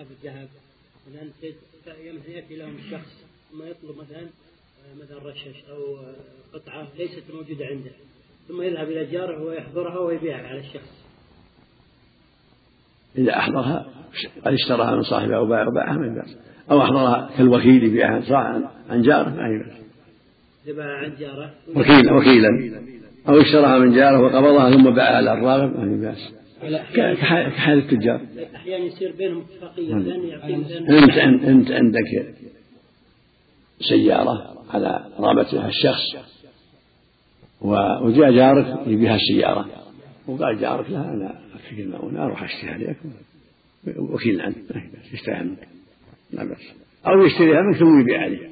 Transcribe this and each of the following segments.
أصحاب الذهب مثلا يأتي لهم شخص ثم يطلب مثلا مثلا رشش أو قطعة ليست موجودة عنده ثم يذهب إلى جاره ويحضرها ويبيعها على الشخص. إذا أحضرها قد اشتراها من صاحبها أو باع باعها من بأس أو أحضرها كالوكيل يبيعها عن جاره ما هي بأس. عن جاره. وكيلا وكيلا. أو اشتراها من جاره وقبضها ثم باعها للراغب ما هي بأس. كحال التجار. أحيانا يصير بينهم اتفاقية نعم. أنت أنت عندك سيارة على رابطها الشخص وجاء جارك يبيها السيارة وقال جارك لا أنا أكفيك المؤونة أروح أشتريها لك وكيل عنك يشتريها منك لا بأس. أو يشتريها منك ثم يبيع عليها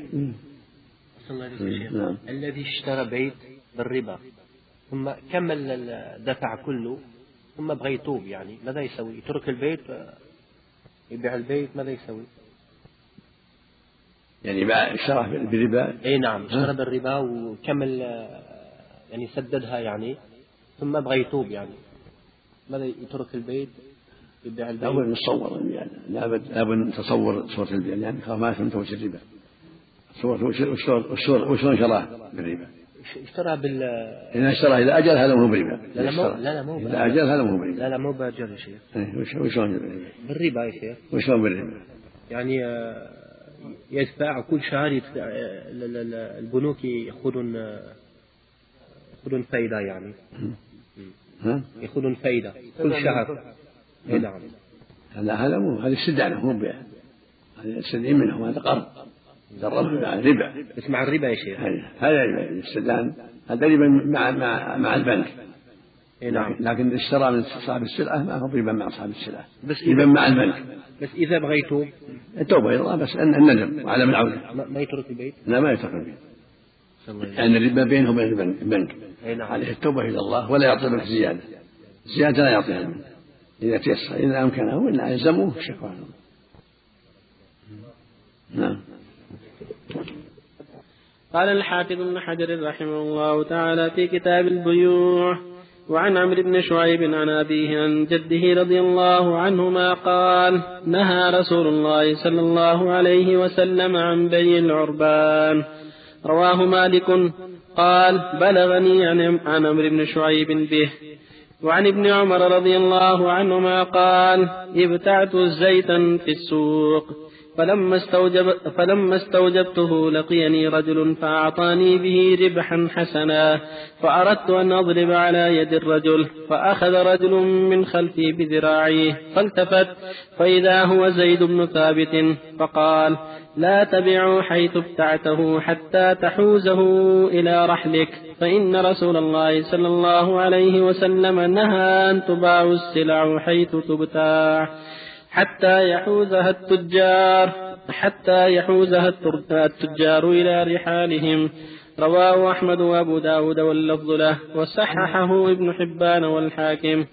نعم. الذي اشترى بيت بالربا ثم كمل الدفع كله ثم بغى يتوب يعني ماذا يسوي؟ يترك البيت يبيع البيت ماذا يسوي؟ يعني باع اشترى بالربا؟ إي نعم اشترى بالربا وكمل يعني سددها يعني ثم بغى يتوب يعني. ماذا يترك البيت يبيع البيت؟ لابد نتصور يعني لابد لابد نتصور صورة البيع يعني ما فهمت وش الربا. صورة وشلون شراه بالربا؟ اشترى بال إذا اشترى إذا أجل هذا مو بربا لا لا مو لا لا مو إذا أجل هذا مو بربا لا لا مو بأجل يا شيخ. إيه، وشلون بالربا يا شيخ. وشلون بالربا؟ يعني آه، يدفع كل شهر البنوك يأخذون يأخذون فايدة يعني. يأخذون فايدة كل شهر. اي نعم. هذا هذا مو هذا استدانة مو هذا يستدين منهم هذا قرض. جربه مع الربا. بس مع الربا يا شيخ. هذا الاستدان هذا ربا مع مع مع البنك. اي نعم. لكن اشترى من صاحب السلعة ما هو ربا مع صاحب السلعة. بس ربا مع البنك. بس إذا بغى يتوب التوبة إلى الله بس الندم وعدم العودة ما يترك البيت؟ لا ما يترك البيت. لأن الربا بينه وبين البنك عليه التوبة إلى الله ولا يعطي البنك زيادة. زيادة لا يعطيها البنك. إذا تيسر إذا أمكنه وإلا يلزمه الشكوى نعم. قال الحافظ ابن حجر رحمه الله تعالى في كتاب البيوع وعن عمرو بن شعيب عن أبيه عن جده رضي الله عنهما قال نهى رسول الله صلى الله عليه وسلم عن بيع العربان رواه مالك قال بلغني عن عمرو بن شعيب به وعن ابن عمر رضي الله عنهما قال ابتعت زيتا في السوق فلما, استوجب فلما استوجبته لقيني رجل فأعطاني به ربحا حسنا فأردت أن أضرب على يد الرجل فأخذ رجل من خلفي بذراعيه فالتفت فإذا هو زيد بن ثابت فقال لا تبعوا حيث ابتعته حتى تحوزه إلى رحلك فإن رسول الله صلى الله عليه وسلم نهى أن تباع السلع حيث تبتاع حتى يحوزها التجار حتى يحوزها التجار إلى رحالهم. رواه أحمد وأبو داود واللفظ له وصححه ابن حبان والحاكم.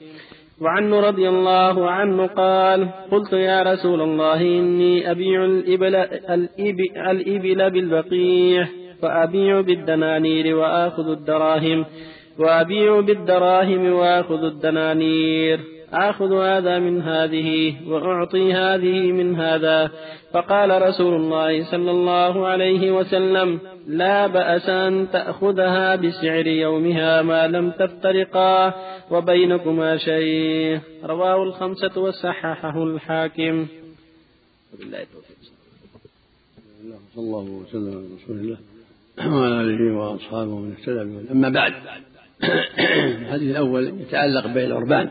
وعنه رضي الله عنه قال قلت يا رسول الله إني أبيع الإبل, الإبل, الإبل بالبقيع فأبيع بالدنانير وآخذ الدراهم وأبيع بالدراهم وآخذ الدنانير. آخذ هذا من هذه وأعطي هذه من هذا. فقال رسول الله صلى الله عليه وسلم لا بأس أن تأخذها بسعر يومها ما لم تفترقا وبينكما شيء رواه الخمسة وصححه الحاكم. وبالله صلى الله وسلم على رسول الله وعلى آله وأصحابه من اهتدى أما بعد الحديث الأول يتعلق بين العربان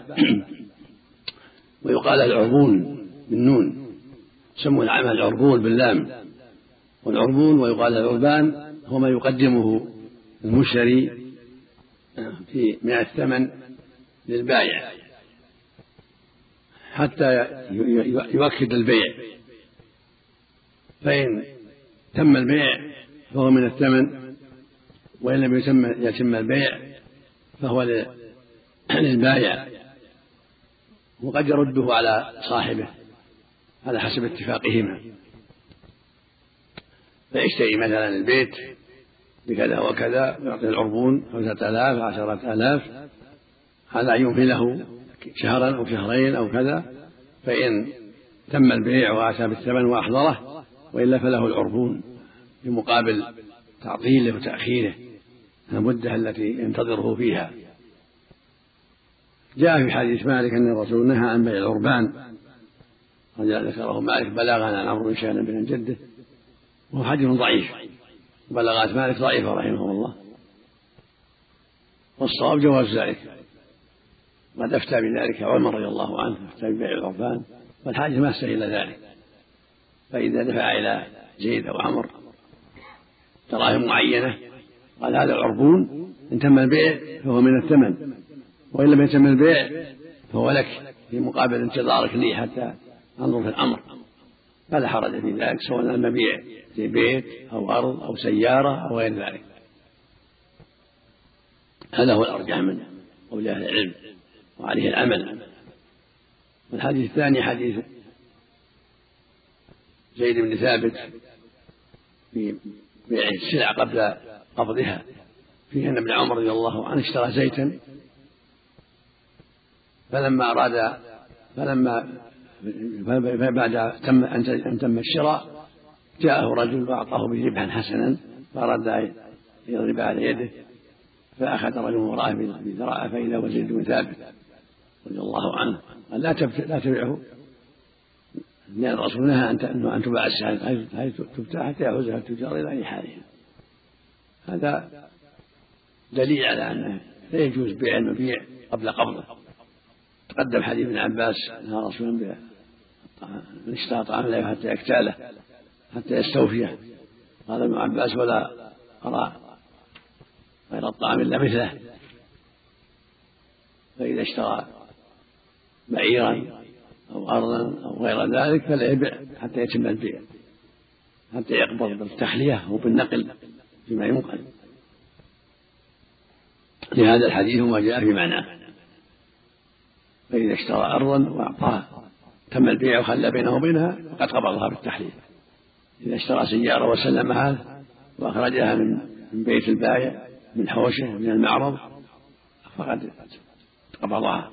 ويقال العربون بالنون يسمون العمل العربون باللام. والعربون ويقال العربان هو ما يقدمه المشتري في من الثمن للبائع حتى يؤكد البيع. فإن تم البيع فهو من الثمن وإن لم يتم البيع فهو للبائع. وقد يرده على صاحبه على حسب اتفاقهما. فيشتري مثلا البيت بكذا وكذا يعطي العربون خمسة آلاف عشرة آلاف على أن يمهله شهرا أو شهرين أو كذا فإن تم البيع وآتى بالثمن وأحضره والا فله العرفون في مقابل تعطيله وتأخيره المده التي ينتظره فيها. جاء في حديث مالك أن الرسول نهى عن بيع العربان ذكره مالك بلاغا عن عمرو بن شهر بن جدة. وهو حديث ضعيف. بلغات مالك ضعيفة رحمه الله. والصواب جواز ذلك. قد افتى بذلك عمر رضي الله عنه افتى ببيع العربان والحاجة ما استهل ذلك. فإذا دفع إلى زيد أو عمر دراهم معينة. قال هذا العربون إن تم البيع فهو من الثمن. وإن لم يتم البيع فهو لك في مقابل انتظارك لي حتى انظر في الأمر. فلا حرج في ذلك سواء المبيع في بيت أو أرض أو سيارة أو غير ذلك. هذا هو الأرجح من قول أهل العلم وعليه العمل والحديث الثاني حديث زيد بن ثابت في بيع السلع قبل قبضها فيه أن ابن عمر رضي الله عنه اشترى زيتا فلما أراد فلما بعد تم أن تم الشراء جاءه رجل وأعطاه به ربحا حسنا فأراد أن يضرب على يده فأخذ رجل وراءه بذراعه فإذا هو زيد بن ثابت رضي الله عنه. قال لا لا تبعه. لأن الرسول نهى أن تباع السلعة حيث تبتاع حتى يحوزها التجار إلى أي حالها هذا دليل على أنه لا يجوز بيع المبيع قبل قبضه. تقدم حديث ابن عباس نهى رسول الله من اشترى طعاما لا حتى يكتاله حتى يستوفيه. قال ابن عباس ولا أرى غير الطعام إلا مثله. فإذا اشترى بعيرا أو أرضا أو غير ذلك فلا يبيع حتى يتم البيع حتى يقبض بالتحلية أو بالنقل فيما ينقل. لهذا الحديث وما جاء في معناه. فإذا اشترى أرضا وأعطاها تم البيع وخلى بينه وبينها فقد قبضها بالتحليل. إذا اشترى سيارة وسلمها وأخرجها من بيت البائع من حوشه من المعرض فقد قبضها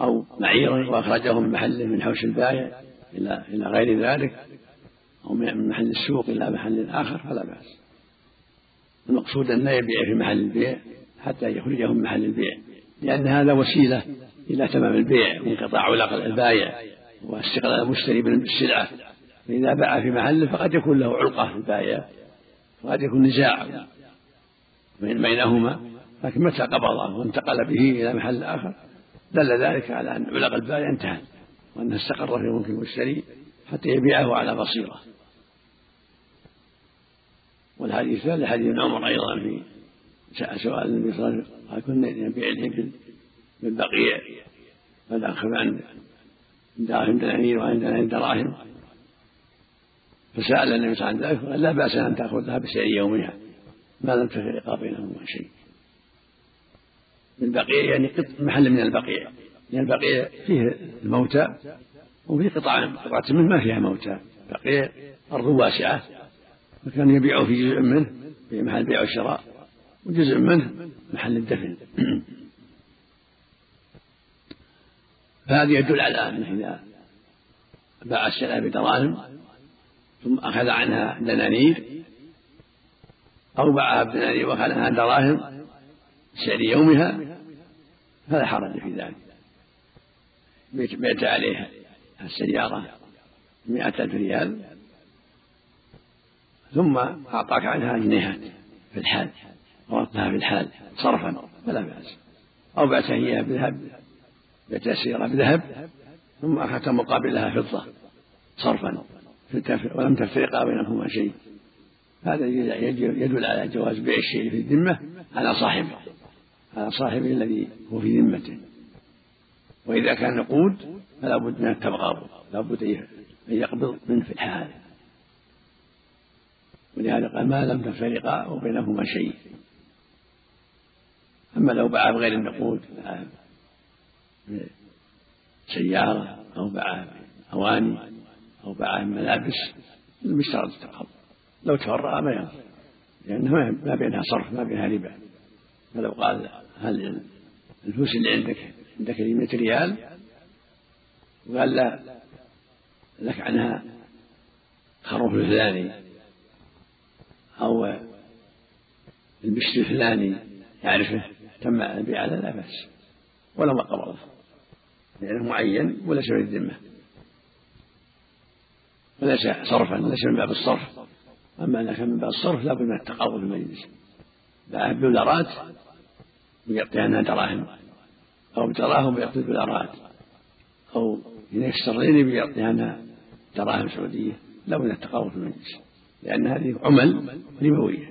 أو معيرا وأخرجه من محله من حوش البائع إلى إلى غير ذلك أو من محل السوق إلى محل آخر فلا بأس. المقصود أن لا يبيع في محل البيع حتى يخرجه من محل البيع. لأن هذا وسيلة إلى تمام البيع وانقطاع علاقة البايع واستقلال المشتري بالسلعة. فإذا باع في محله فقد يكون له علقة في البايع وقد يكون نزاع بينهما. لكن متى قبضه وانتقل به إلى محل آخر؟ دل ذلك على أن علق البائع انتهى وأنه استقر في ملك المشتري حتى يبيعه على بصيرة. والحديث الثالث حديث عمر أيضا في سؤال النبي صلى الله عليه وسلم قال كنا نبيع الإبل بالبقيع فنأخذ عن دراهم دنانير وعن دنانير دراهم. فسأل النبي صلى الله عليه وسلم قال لا بأس أن تأخذها بسعر يومها ما لم تفرقا بينهما شيء. بالبقيع يعني محل من البقيع لأن يعني البقيع فيه الموتى وفي قطعة قطعة منه ما فيها موتى بقيع أرض واسعة فكان يبيع في جزء منه في محل البيع والشراء وجزء منه محل الدفن. فهذا يدل على أنه إذا باع السلعة بدراهم ثم أخذ عنها دنانير أو باعها بدنانير وأخذ عنها دراهم سعر يومها فلا حرج في ذلك. بيت عليها السيارة مئة ألف ريال ثم أعطاك عنها جنيهات في الحال. أردتها في الحال صرفا فلا بأس. أو بعتها إياها بذهب بعت السيارة بذهب ثم أخذت مقابلها فضة. صرفا ولم تفترقا بينهما شيء. هذا يدل على جواز بيع الشيء في الذمة على صاحبه على صاحبه الذي هو في ذمته. وإذا كان نقود فلا بد من التبغاض لا بد أن يقبض منه في الحال. ولهذا قال ما لم تفترقا وبينهما شيء. أما لو باع بغير النقود سيارة أو باع أواني أو باع ملابس لم يشترط التقبض لو تفرع ما ينفع لأنه ما بينها صرف ما بينها ربا. فلو قال هل الفلوس اللي عندك عندك 100 ريال؟ وقال لا لك عنها خروف الفلاني أو البشت الفلاني يعرفه. تم البيع على لا بأس. ولا ما قبضه لأنه معين وليس في الذمة. وليس صرفا ليس من باب الصرف. أما إذا كان من باب الصرف لابد من التقابل في المجلس. باع بدولارات ويعطي عنها دراهم. أو بدراهم ويعطي الدولارات أو جنيه استرليني بيعطي عنها دراهم سعودية. لابد من التقابل في المجلس. لأن هذه عمل ربوية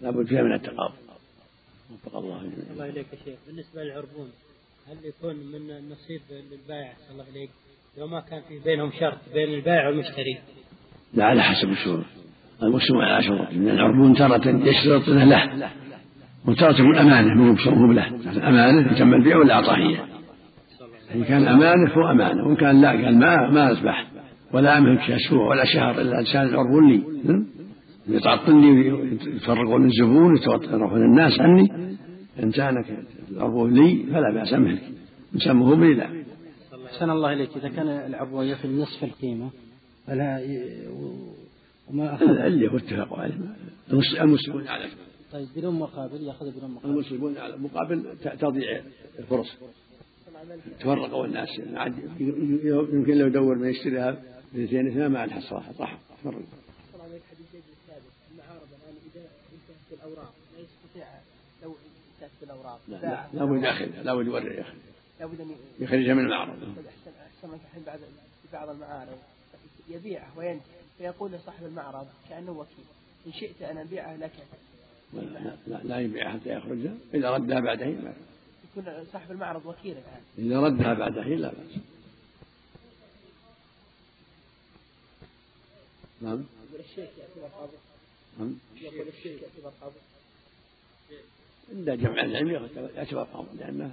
لابد فيها من التقابل وفق الله جميعا. الله إليك يا شيخ. بالنسبة للعربون هل يكون من النصيب للبائع؟ صلى الله عليك. لو ما كان في بينهم شرط بين البائع والمشتري. لا على حسب الشروط. المسلم على شروط. لأن العربون تارة يشترط له له وتارة تكون أمانة مو له أمانة تم البيع ولا أعطاه إياه. إن كان أمانة فهو أمانة وإن كان لا قال ما ما أصبح. ولا أملك أسبوع ولا شهر إلا لسان العربون لي. يتعطلني يفرقون الزبون يروحون الناس عني. إن كان العربون لي فلا بأس أملك نسمه بي لا. أحسن الله إليك. إذا كان العربون يصل نصف القيمة فلا ي... وما أخذ اللي هو اتفقوا عليه. المسلمون على طيب بدون مقابل يأخذ بدون مقابل. المسلمون على مقابل تضيع الفرص. تفرقوا الناس. يعني يمكن لو يدور ما يشتريها باثنين اثنين ما عاد حصلها صح تفرق لو انتهت بالاوراق لا لا. لابد يأخذها لابد يوري ياخذ لابد أن يخرجها من المعرض احسن لك الحين بعد في بعض المعارض. يبيعه وينتهي. فيقول لصاحب المعرض كأنه وكيل إن شئت أن أبيعه لك. لا, لا, لا يبيعها حتى يخرجها إذا ردها بعد حين لا يكون صاحب المعرض وكيل الآن. إذا ردها بعد حين لا بأس. نعم. الشيخ يعتبر نعم يقول يعتبر عند جمع العلم يعتبر قابض لأنه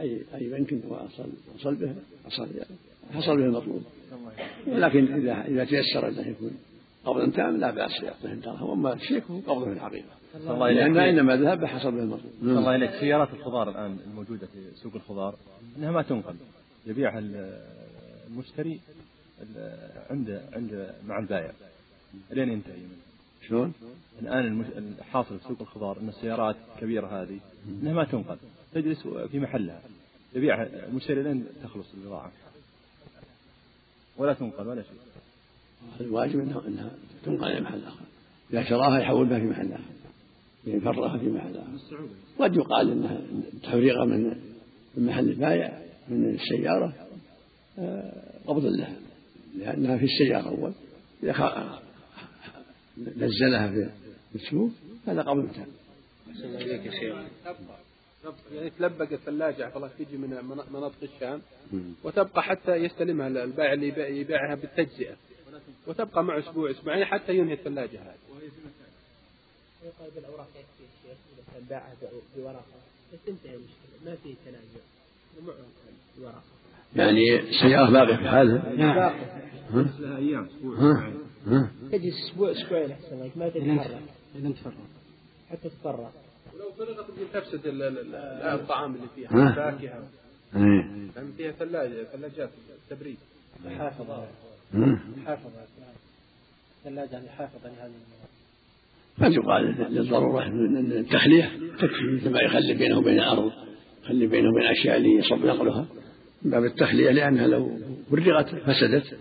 أي أي بنك وصل وصل به حصل حصل به المطلوب. ولكن إذا إذا تيسر انه يكون قبضا تام لا بأس يعطيه الدرهم. وأما الشيك هو قبضه في الحقيقة. الله. لأن إنما ذهب حصل به المطلوب. الله إليك. سيارات الخضار الآن الموجودة في سوق الخضار أنها ما تنقل. يبيعها المشتري عند عند مع البائع لين ينتهي؟ منه شلون؟ المش... الحاصل في سوق الخضار أن السيارات الكبيرة هذه أنها ما تنقل تجلس في محلها يبيعها المشتري لين تخلص البضاعة. ولا تنقل ولا شيء. الواجب انها إنها تنقل إلى محل آخر. إذا شراها يحول بها في محل آخر. يفرغها في محل آخر. قد يقال إنها تفريغها من من محل البائع من السيارة آه، قبض لها. لأنها في السيارة أول. إذا نزلها في السوق هذا قبض تام يعني تلبق الثلاجة عفوا الله تجي من من- مناطق الشام. وتبقى حتى يستلمها البائع اللي يبيع- يبيعها بالتجزئة. وتبقى معه أسبوع أسبوعين حتى ينهي الثلاجة هذه. يقال بالاوراق يكفي الشيخ اذا كان باعها بورقه بس تنتهي المشكلة ما في تنازع ومعه بورقه يعني السياره باقية في حالها؟ باقي ها؟ لها أيام أسبوع؟ تجلس أسبوع أسبوعين أحسن لك ما تتحرك إذا تفرغ. حتى تتفرغ ولو فرغت تفسد ال- ال- ال- الطعام اللي فيها ها؟ الفاكهة. إيه. لأن فيها ثلاجة ثلاجات تبريد. حافظه ها؟ حافظه ثلاجة حافظه لهذه قد يقال للضرورة التخلية تكفي مثل ما يخلي بينه وبين الأرض يخلي بينه وبين الأشياء اللي يصب نقلها. من باب التخلية لأنها لو فرغت فسدت.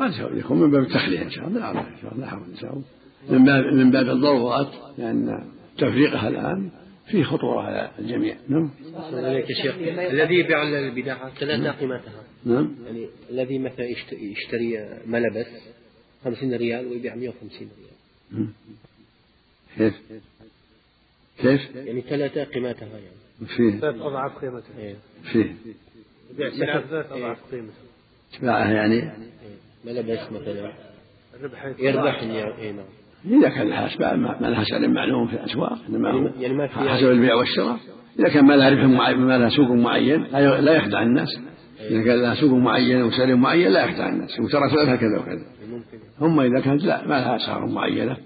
قد يكون من باب التخلية إن شاء الله لا حرج إن شاء الله إن شاء الله. من باب من باب الضرورات لأن تفريقها الآن فيه خطورة على الجميع. نعم. إليك يا شيخ. الذي يبيع البضاعة ثلاثة قيمتها. نعم. يعني الذي مثلا يشت- يشتري ملبس 50 ريال ويبيع 150 ريال. كيف؟ كيف؟ يعني ثلاثة قيمتها يعني. فيه. ثلاث أضعاف قيمتها. إيه. فيه. يبيع سلعة ثلاث أضعاف قيمتها. تباعها يعني إيه. ملبس مثلا؟ الربح يربح يعني إيه نعم. إذا كان لها أسباب ما ما لها سعر معلوم في الأسواق إنما هو يعني ما حسب البيع والشراء. إذا كان ما لها ربح معين ما لها سوق معين لا يخدع الناس. إذا كان لها سوق معين وسعر معين لا يخدع الناس. وترى سعرها كذا وكذا. ممكن. هم إذا كانت لا ما لها أسعار معينة.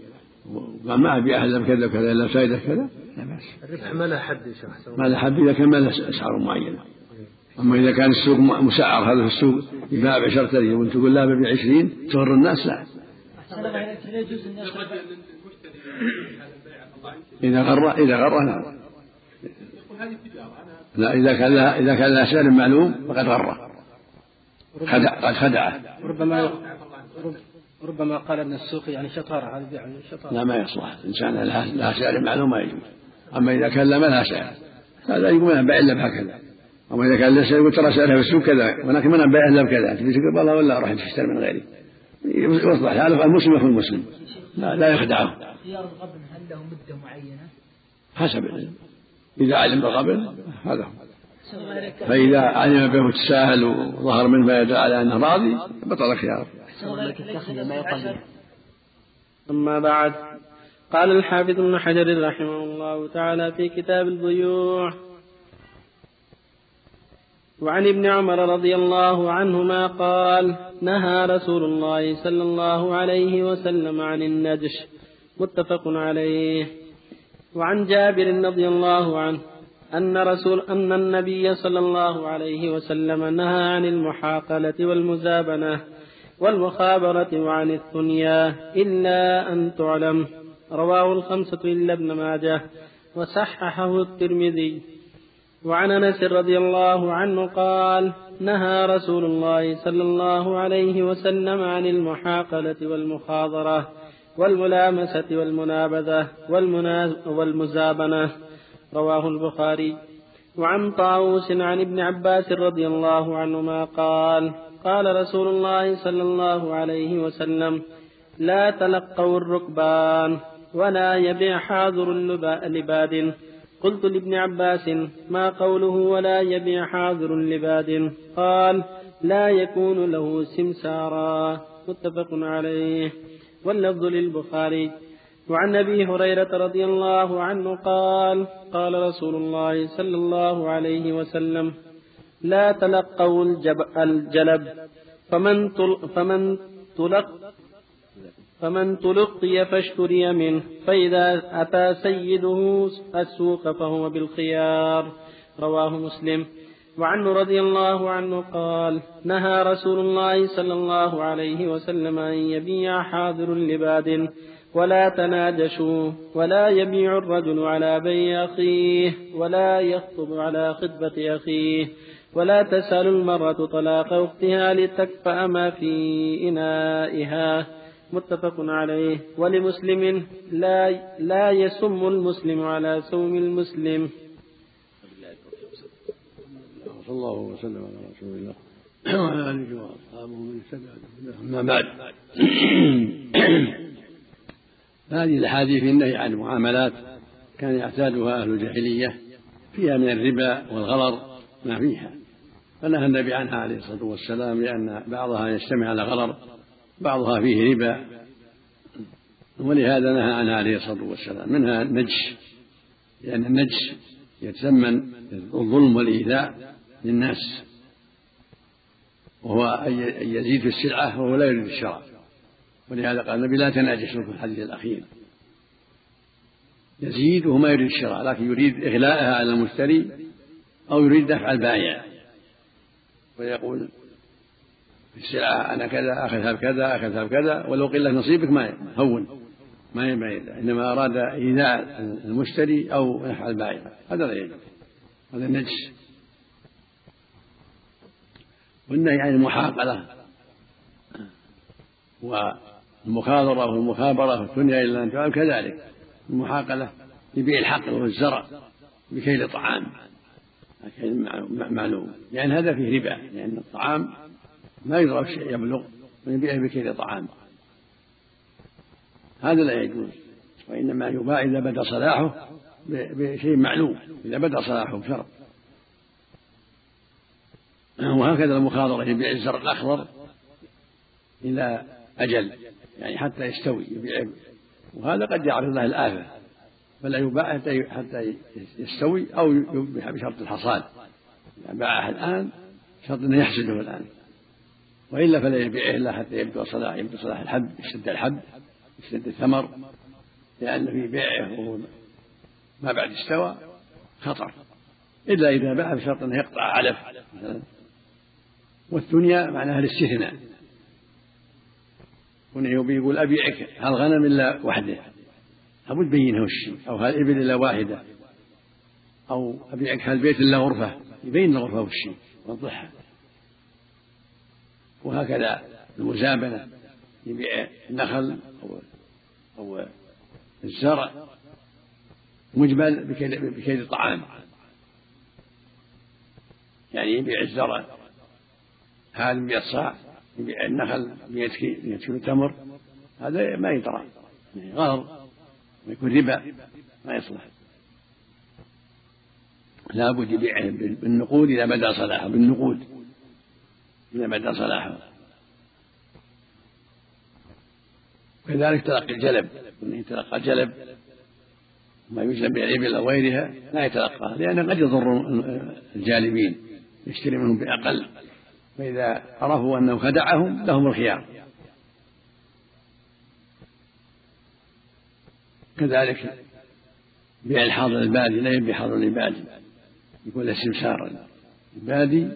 وقال ما أبيعها إلا بكذا وكذا إلا بفائدة كذا لا بأس. الربح ما له حد ما لها حد إذا كان ما لها أسعار معينة. أما إذا كان السوق مسعر هذا في السوق يباع بعشرة ريال وأنت تقول لا ببيع عشرين تغر الناس لا. إذا غر إذا غر نعم لا إذا كان لها إذا كان لها سعر معلوم فقد غره. خدع قد خدعه. ربما ربما قال أن السوق يعني شطارة هذا بيع شطارة. لا ما يصلح. إنسان لها لها سعر معلوم ما يجوز. أما إذا كان لا ما لها سعر. هذا يقول أنا بيع إلا بهكذا. أما إذا كان سعر يقول ترى سعرها في السوق كذا ولكن ما أنا بيع إلا بكذا تبي تقول والله ولا أروح تشتري من غيري. يصلح. هذا المسلم يكون مسلم. لا لا يخدعه. خيار الغبن هل له مدة معينة؟ حسب. العلم إذا علم بالغبن هذا هو. فإذا علم به التساهل وظهر منه ما يدل على أنه راضي بطل خياره أما بعد قال الحافظ ابن حجر رحمه الله تعالى في كتاب البيوع وعن ابن عمر رضي الله عنهما قال نهى رسول الله صلى الله عليه وسلم عن النجش. متفق عليه. وعن جابر رضي الله عنه أن رسول أن النبي صلى الله عليه وسلم نهى عن المحاقلة والمزابنة والمخابرة وعن الثنيا إلا أن تعلم. رواه الخمسة إلا ابن ماجه. وصححه الترمذي. وعن أنس رضي الله عنه قال نهى رسول الله صلى الله عليه وسلم عن المحاقلة والمخاضرة والملامسة والمنابذة والمزابنة. رواه البخاري. وعن طاووس عن ابن عباس رضي الله عنهما قال قال رسول الله صلى الله عليه وسلم لا تلقوا الركبان ولا يبيع حاضر لباد. قلت لابن عباس ما قوله ولا يبيع حاضر لباد؟ قال لا يكون له سمسارا. متفق عليه. واللفظ للبخاري. وعن أبي هريرة رضي الله عنه قال قال رسول الله صلى الله عليه وسلم لا تلقوا الجلب فمن فمن تلق فمن تلقي فاشتري منه فإذا أتى سيده السوق فهو بالخيار. رواه مسلم. وعنه رضي الله عنه قال نهى رسول الله صلى الله عليه وسلم أن يبيع حاضر لباد ولا تناجشوا ولا يبيع الرجل على بيع أخيه ولا يخطب على خطبة أخيه ولا تسأل المرأة طلاق أختها لتكفأ ما في إنائها. متفق عليه. ولمسلم لا لا يسم المسلم على سوم المسلم. صلى الله وسلم على رسول الله. وعلى آله وأصحابه من تبع أما بعد. هذه الأحاديث في النهي عن المعاملات كان يعتادها أهل الجاهلية فيها من الربا والغرر ما فيها. فنهى النبي عنها عليه الصلاة والسلام لأن بعضها يجتمع على غرر بعضها فيه ربا. ولهذا نهى عنها عليه الصلاة والسلام. منها النجش لأن النجش يتسمن الظلم والإيذاء للناس. وهو أن يزيد في السلعة وهو لا يريد الشراء. ولهذا قال النبي لا تناجشوا في الحديث الأخير. يزيد وهو ما يريد الشراء لكن يريد إغلاءها على المشتري أو يريد دفع البائع. ويقول في السلعة أنا كذا أخذها بكذا أخذها بكذا ولو قل لك نصيبك ما هون ما ينبغي إنما أراد إيذاء المشتري أو نفع البائع. هذا لا يجوز هذا نجس والنهي عن المحاقلة والمخاضرة والمخابرة والدنيا إلا أن تفعل كذلك. المحاقلة لبيع الحقل والزرع بكيل طعام معلوم. لأن يعني هذا فيه ربا لأن يعني الطعام ما شيء يبلغ ويبيعه بكيل طعام. هذا لا يجوز وإنما يباع إذا بدا صلاحه بشيء معلوم إذا بدا صلاحه بشرط. وهكذا المخاضرة يبيع الزرع الأخضر إلى أجل يعني حتى يستوي يبيع. وهذا قد يعرض له الآفة فلا يباع حتى يستوي أو يبيع بشرط الحصاد. إذا باعه الآن شرط أنه يحسده الآن. وإلا فلا يبيعه إلا حتى يبدو صلاح يبدو صلاح الحب يشتد الحب يشتد الثمر لأن في بيعه وهو ما بعد استوى خطر. إلا إذا باع بشرط أنه يقطع علف مثلا. والدنيا معناها الاستثناء. ونه يقول أبيعك هالغنم إلا وحده؟ لابد بينه وش أو هالإبل إلا واحدة؟ أو أبيعك هالبيت إلا غرفة؟ يبين الغرفة وش يوضحها وهكذا المزابنة يبيع النخل أو أو الزرع مجمل بكيد الطعام. يعني يبيع الزرع هذا بمئة صاع يبيع النخل بمئة كيلو تمر هذا ما يدرى يعني غرض ويكون ربا ما يصلح. لابد يبيعه بالنقود إذا بدا صلاحه بالنقود. إذا بدا صلاحه. وكذلك تلقي الجلب. من يتلقى الجلب ما يجلب بالإبل أو غيرها لا يتلقاه لأنه قد يضر الجالبين يشتري منهم بأقل. فإذا عرفوا أنه خدعهم لهم الخيار. كذلك بيع الحاضر البادي لا يبيع حاضر البادي. يكون له سمسار البادي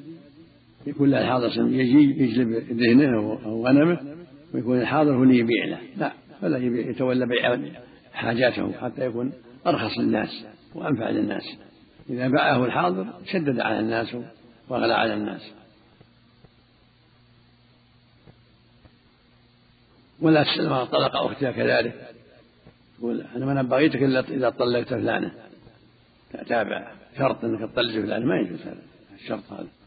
يكون له يجي يجلب ذهنه أو غنمه ويكون الحاضر هو اللي يبيع له. لا فلا يبيع يتولى بيع حاجاته حتى يكون أرخص للناس وأنفع للناس. إذا باعه الحاضر شدد على الناس وأغلى على الناس. ولا تسلم طلق أختها كذلك. تقول أنا ما بغيتك إلا إذا طلقت فلانة. تتابع شرط أنك تطلق فلانة. ما يجوز هذا الشرط هذا.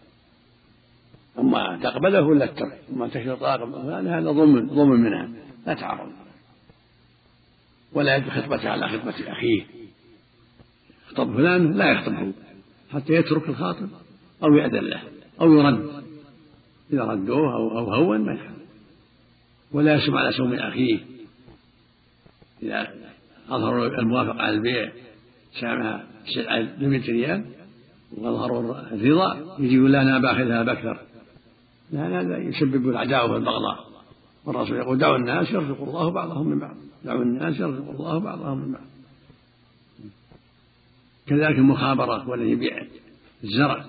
أما تقبله ولا تترك؟ أما تشرط هذا ظلم ظلم منها. لا تعرض ولا يجب خطبته على خطبة أخيه. خطب فلان لا يخطبه. حتى يترك الخاطب أو يأذن له أو يرد. إذا ردوه أو أو هون ما يفعل ولا يسم على سوم أخيه. إذا أظهروا الموافقة على البيع سامها سلعة بمئة ريال وأظهروا الرضا يجي يقول لا أنا باخذها بأكثر. لا هذا يسبب العداوة والبغضاء. والرسول يقول دعوا الناس يرزق الله بعضهم من بعض. دعوا الناس يرزق الله بعضهم من بعض. كذلك المخابرة والذي يبيع الزرع.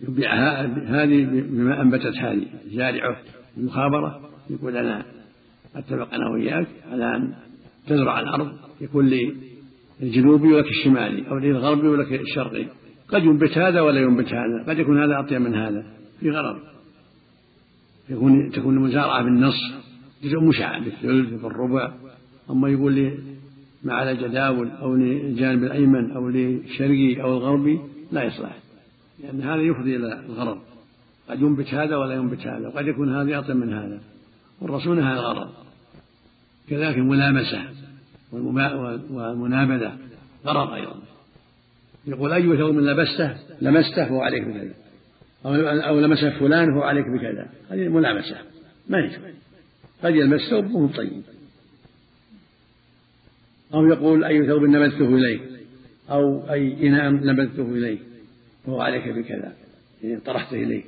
يبيع هذه بما أنبتت هذه زارعه المخابرة. يقول أنا أتفق أنا وإياك على أن تزرع الأرض. يكون لي الجنوبي ولك الشمالي أو لي الغربي ولك الشرقي قد ينبت هذا ولا ينبت هذا؟ قد يكون هذا أطيب من هذا. في غرض. يكون تكون المزارعة بالنص جزء مشع بالثلث بالربع أما يقول لي ما على جداول أو للجانب الأيمن أو للشرقي أو الغربي لا يصلح لأن هذا يفضي إلى الغرض. قد ينبت هذا ولا ينبت هذا وقد يكون هذا أطيب من هذا. والرسول نهى الغرض. كذلك الملامسة والمنابذة غرض أيضا. يقول أي ثوب لبسته لمسته فهو عليك بكذا أو لمسه فلان فهو عليك بكذا. هذه ملامسة. ما يجوز قد يلمس ثوب وهو طيب. أو يقول أي ثوب نبذته إليك. أو أي إناء نبذته إليك فهو عليك بكذا. يعني طرحته إليك.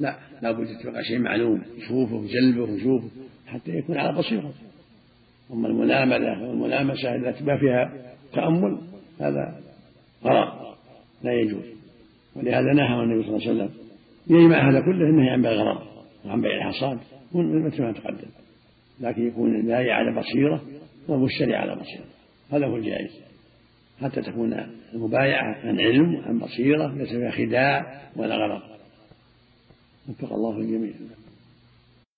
لا لابد تبقى شيء معلوم. يشوفه جلبه ويشوفه حتى يكون على بصيرة. أما الملاملة والملامسة التي ما فيها تأمل هذا غرض لا يجوز. ولهذا نهى النبي صلى الله عليه وسلم يجمع هذا كله النهي عن بيع الغرض وعن بيع الحصاد مثل ما تقدم. لكن يكون البائع على بصيرة والمشتري على بصيرة. هذا هو الجائز. حتى تكون المبايعة عن علم عن بصيرة ليس فيها خداع ولا غلط وفق الله الجميع.